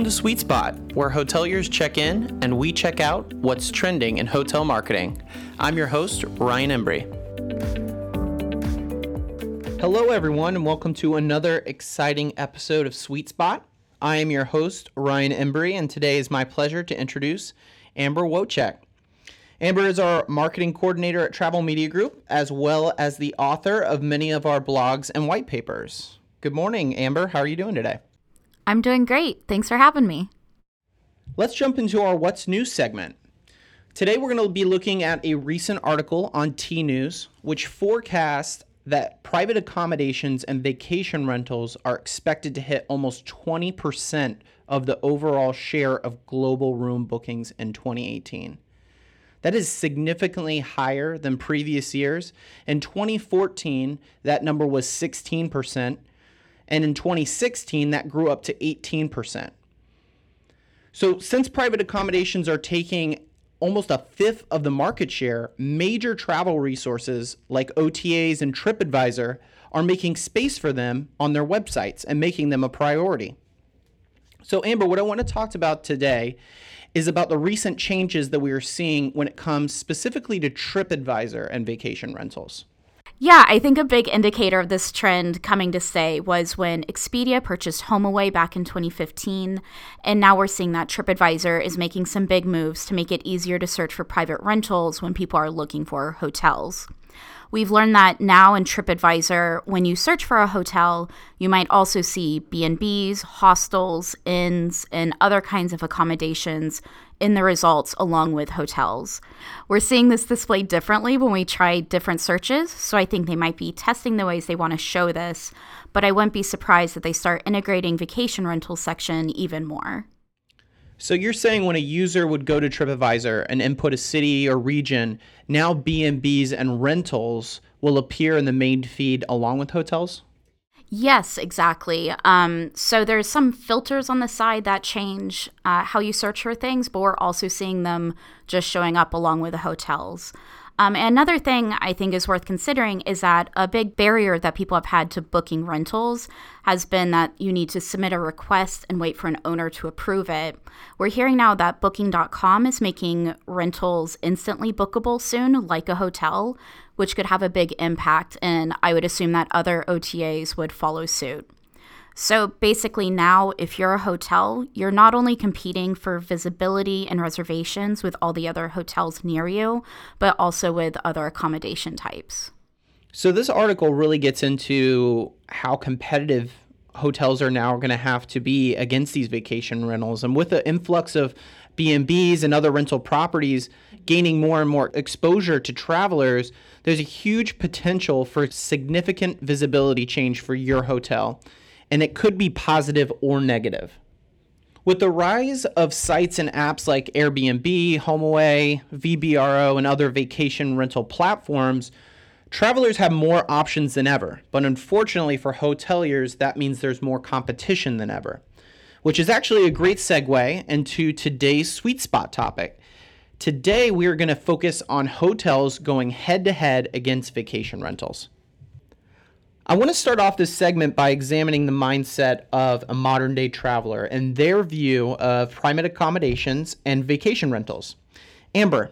Welcome to Sweet Spot, where hoteliers check in and we check out what's trending in hotel marketing. I'm your host, Ryan Embry. Hello, everyone, and welcome to another exciting episode of Sweet Spot. I am your host, Ryan Embry, and today is my pleasure to introduce Amber Wojcik. Amber is our marketing coordinator at Travel Media Group, as well as the author of many of our blogs and white papers. Good morning, Amber. How are you doing today? I'm doing great. Thanks for having me. Let's jump into our What's New segment. Today, we're going to be looking at a recent article on Tnooz, which forecasts that private accommodations and vacation rentals are expected to hit almost 20% of the overall share of global room bookings in 2018. That is significantly higher than previous years. In 2014, that number was 16%, and in 2016, that grew up to 18%. So, since private accommodations are taking almost a fifth of the market share, major travel resources like OTAs and TripAdvisor are making space for them on their websites and making them a priority. So, Amber, what I want to talk about today is about the recent changes that we are seeing when it comes specifically to TripAdvisor and vacation rentals. Yeah, I think a big indicator of this trend coming to stay was when Expedia purchased HomeAway back in 2015. And now we're seeing that TripAdvisor is making some big moves to make it easier to search for private rentals when people are looking for hotels. We've learned that now in TripAdvisor, when you search for a hotel, you might also see B&Bs, hostels, inns, and other kinds of accommodations in the results along with hotels. We're seeing this displayed differently when we try different searches, so I think they might be testing the ways they want to show this, but I wouldn't be surprised that they start integrating vacation rental section even more. So you're saying when a user would go to TripAdvisor and input a city or region, now B&Bs and rentals will appear in the main feed along with hotels? Yes, exactly. Um, so there's some filters on the side that change uh, how you search for things, but we're also seeing them just showing up along with the hotels. Um, another thing I think is worth considering is that a big barrier that people have had to booking rentals has been that you need to submit a request and wait for an owner to approve it. We're hearing now that Booking.com is making rentals instantly bookable soon, like a hotel, which could have a big impact, and I would assume that other OTAs would follow suit. So basically, now if you're a hotel, you're not only competing for visibility and reservations with all the other hotels near you, but also with other accommodation types. So this article really gets into how competitive hotels are now going to have to be against these vacation rentals and with the influx of B&Bs and other rental properties gaining more and more exposure to travelers, there's a huge potential for significant visibility change for your hotel and it could be positive or negative. With the rise of sites and apps like Airbnb, HomeAway, VRBO, and other vacation rental platforms, travelers have more options than ever. But unfortunately for hoteliers, that means there's more competition than ever, which is actually a great segue into today's sweet spot topic. Today, we are going to focus on hotels going head to head against vacation rentals. I want to start off this segment by examining the mindset of a modern day traveler and their view of private accommodations and vacation rentals. Amber,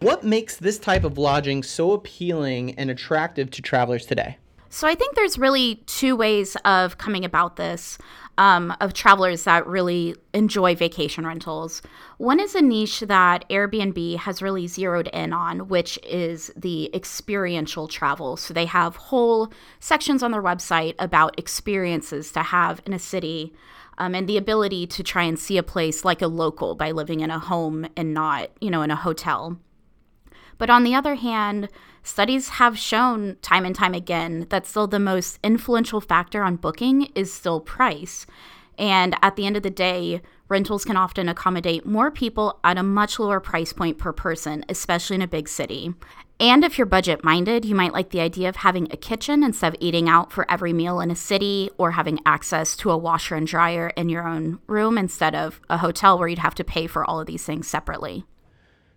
what makes this type of lodging so appealing and attractive to travelers today? So I think there's really two ways of coming about this um, of travelers that really enjoy vacation rentals. One is a niche that Airbnb has really zeroed in on, which is the experiential travel. So they have whole sections on their website about experiences to have in a city. Um, and the ability to try and see a place like a local by living in a home and not, you know, in a hotel. But on the other hand, studies have shown time and time again that still the most influential factor on booking is still price. And at the end of the day, rentals can often accommodate more people at a much lower price point per person, especially in a big city. And if you're budget minded, you might like the idea of having a kitchen instead of eating out for every meal in a city or having access to a washer and dryer in your own room instead of a hotel where you'd have to pay for all of these things separately.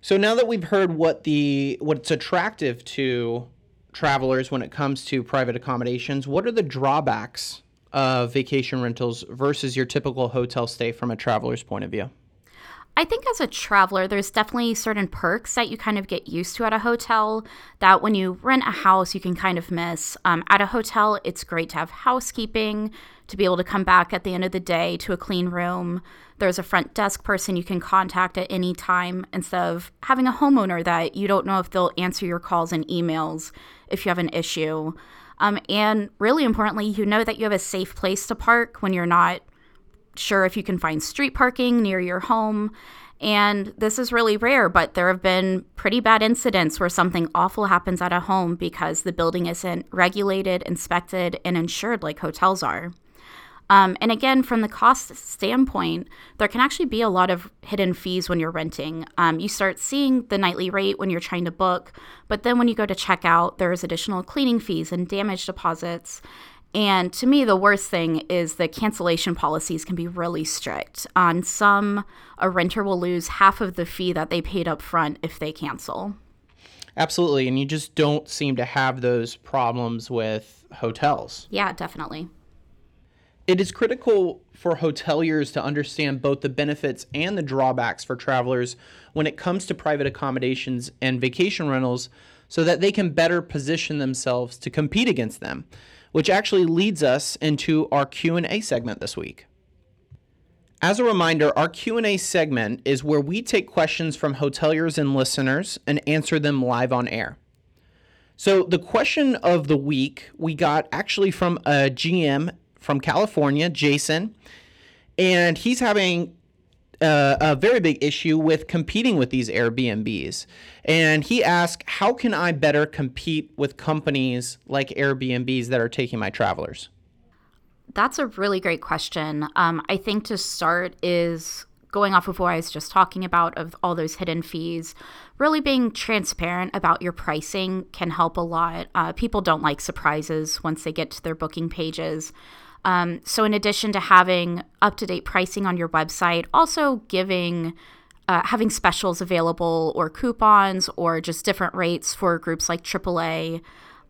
So now that we've heard what the what's attractive to travelers when it comes to private accommodations, what are the drawbacks of vacation rentals versus your typical hotel stay from a traveler's point of view? I think as a traveler, there's definitely certain perks that you kind of get used to at a hotel that when you rent a house, you can kind of miss. Um, at a hotel, it's great to have housekeeping, to be able to come back at the end of the day to a clean room. There's a front desk person you can contact at any time instead of having a homeowner that you don't know if they'll answer your calls and emails if you have an issue. Um, and really importantly, you know that you have a safe place to park when you're not sure if you can find street parking near your home. And this is really rare, but there have been pretty bad incidents where something awful happens at a home because the building isn't regulated, inspected, and insured like hotels are. Um, and again, from the cost standpoint, there can actually be a lot of hidden fees when you're renting. Um, you start seeing the nightly rate when you're trying to book, but then when you go to check out, there's additional cleaning fees and damage deposits. And to me, the worst thing is the cancellation policies can be really strict. On some, a renter will lose half of the fee that they paid up front if they cancel. Absolutely. And you just don't seem to have those problems with hotels. Yeah, definitely. It is critical for hoteliers to understand both the benefits and the drawbacks for travelers when it comes to private accommodations and vacation rentals so that they can better position themselves to compete against them, which actually leads us into our Q&A segment this week. As a reminder, our Q&A segment is where we take questions from hoteliers and listeners and answer them live on air. So the question of the week we got actually from a GM from California, Jason, and he's having uh, a very big issue with competing with these Airbnbs. And he asked, How can I better compete with companies like Airbnbs that are taking my travelers? That's a really great question. Um, I think to start is going off of what I was just talking about of all those hidden fees, really being transparent about your pricing can help a lot. Uh, people don't like surprises once they get to their booking pages. Um, so, in addition to having up to date pricing on your website, also giving uh, having specials available or coupons or just different rates for groups like AAA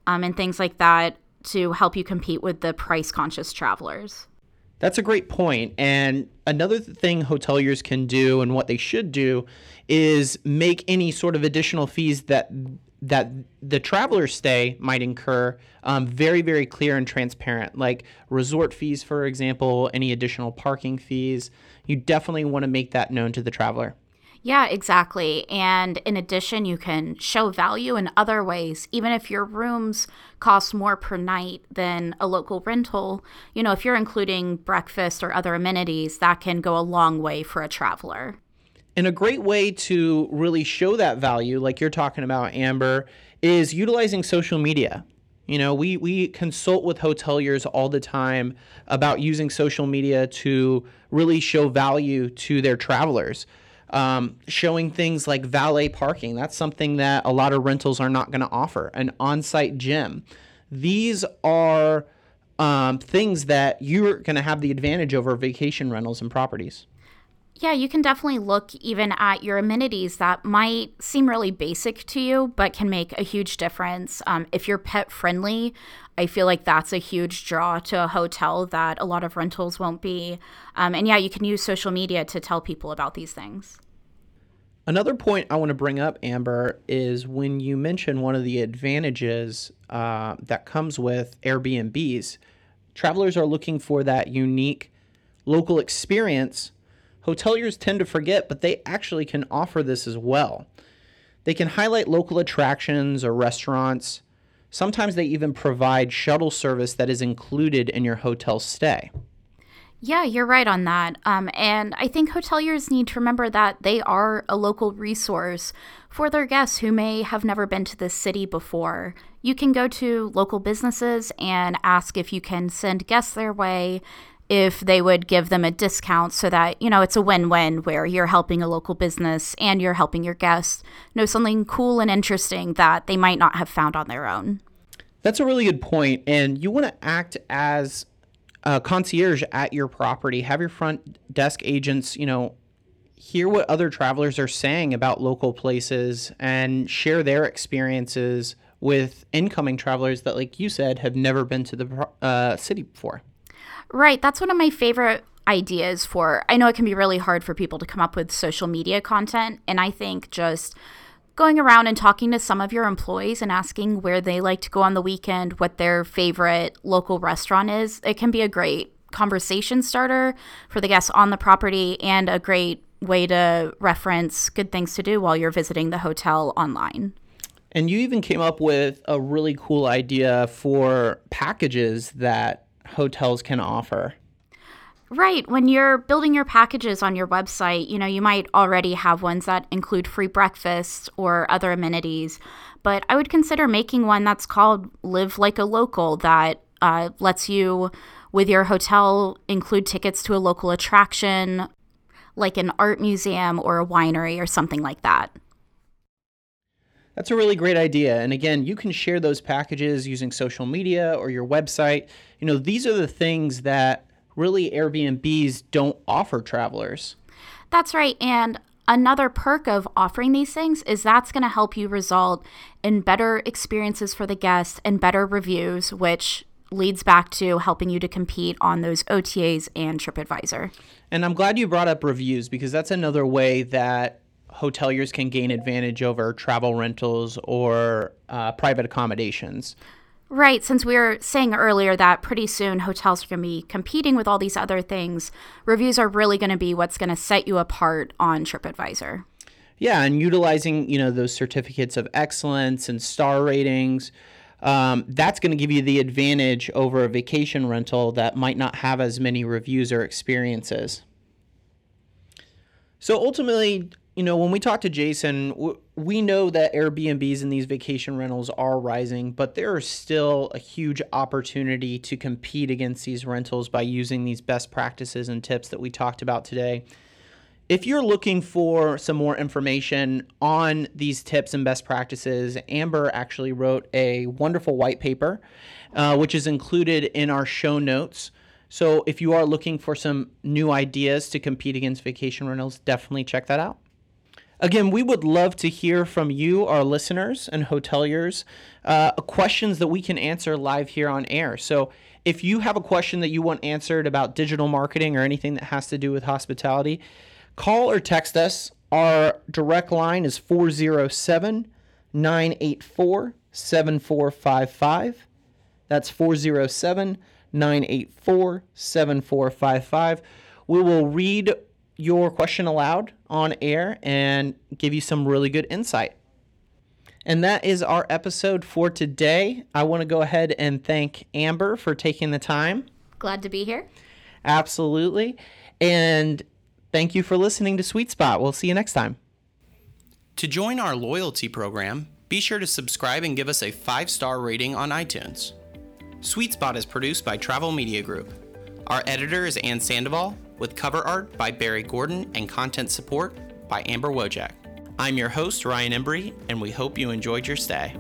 um, and things like that to help you compete with the price conscious travelers. That's a great point. And another thing hoteliers can do and what they should do is make any sort of additional fees that that the traveler stay might incur um, very very clear and transparent like resort fees for example any additional parking fees you definitely want to make that known to the traveler yeah, exactly. And in addition, you can show value in other ways. Even if your rooms cost more per night than a local rental, you know, if you're including breakfast or other amenities, that can go a long way for a traveler. And a great way to really show that value, like you're talking about, Amber, is utilizing social media. You know, we, we consult with hoteliers all the time about using social media to really show value to their travelers. Um, showing things like valet parking. That's something that a lot of rentals are not going to offer. An on site gym. These are um, things that you're going to have the advantage over vacation rentals and properties. Yeah, you can definitely look even at your amenities that might seem really basic to you, but can make a huge difference. Um, if you're pet friendly, I feel like that's a huge draw to a hotel that a lot of rentals won't be. Um, and yeah, you can use social media to tell people about these things. Another point I want to bring up, Amber, is when you mention one of the advantages uh, that comes with Airbnbs, travelers are looking for that unique local experience hoteliers tend to forget, but they actually can offer this as well. They can highlight local attractions or restaurants. Sometimes they even provide shuttle service that is included in your hotel stay. Yeah, you're right on that. Um, and I think hoteliers need to remember that they are a local resource for their guests who may have never been to this city before. You can go to local businesses and ask if you can send guests their way if they would give them a discount so that, you know, it's a win win where you're helping a local business and you're helping your guests know something cool and interesting that they might not have found on their own. That's a really good point. And you want to act as a concierge at your property, have your front desk agents, you know, hear what other travelers are saying about local places and share their experiences with incoming travelers that, like you said, have never been to the uh, city before. Right. That's one of my favorite ideas for. I know it can be really hard for people to come up with social media content. And I think just going around and talking to some of your employees and asking where they like to go on the weekend, what their favorite local restaurant is, it can be a great conversation starter for the guests on the property and a great way to reference good things to do while you're visiting the hotel online. And you even came up with a really cool idea for packages that hotels can offer. Right. When you're building your packages on your website, you know, you might already have ones that include free breakfast or other amenities. But I would consider making one that's called Live Like a Local that uh, lets you, with your hotel, include tickets to a local attraction, like an art museum or a winery or something like that. That's a really great idea. And again, you can share those packages using social media or your website. You know, these are the things that really Airbnbs don't offer travelers. That's right. And another perk of offering these things is that's going to help you result in better experiences for the guests and better reviews, which leads back to helping you to compete on those OTAs and TripAdvisor. And I'm glad you brought up reviews because that's another way that hoteliers can gain advantage over travel rentals or uh, private accommodations. Right, since we were saying earlier that pretty soon hotels are going to be competing with all these other things, reviews are really going to be what's going to set you apart on TripAdvisor. Yeah, and utilizing, you know, those certificates of excellence and star ratings, um, that's going to give you the advantage over a vacation rental that might not have as many reviews or experiences. So ultimately, you know, when we talk to Jason, we know that Airbnbs and these vacation rentals are rising, but there is still a huge opportunity to compete against these rentals by using these best practices and tips that we talked about today. If you're looking for some more information on these tips and best practices, Amber actually wrote a wonderful white paper, uh, which is included in our show notes. So if you are looking for some new ideas to compete against vacation rentals, definitely check that out. Again, we would love to hear from you, our listeners and hoteliers, uh, questions that we can answer live here on air. So if you have a question that you want answered about digital marketing or anything that has to do with hospitality, call or text us. Our direct line is 407 984 7455. That's 407 984 7455. We will read your question aloud on air and give you some really good insight. And that is our episode for today. I want to go ahead and thank Amber for taking the time. Glad to be here. Absolutely. And thank you for listening to Sweet Spot. We'll see you next time. To join our loyalty program, be sure to subscribe and give us a five star rating on iTunes. Sweet Spot is produced by Travel Media Group. Our editor is Ann Sandoval, with cover art by Barry Gordon and content support by Amber Wojcik. I'm your host, Ryan Embry, and we hope you enjoyed your stay.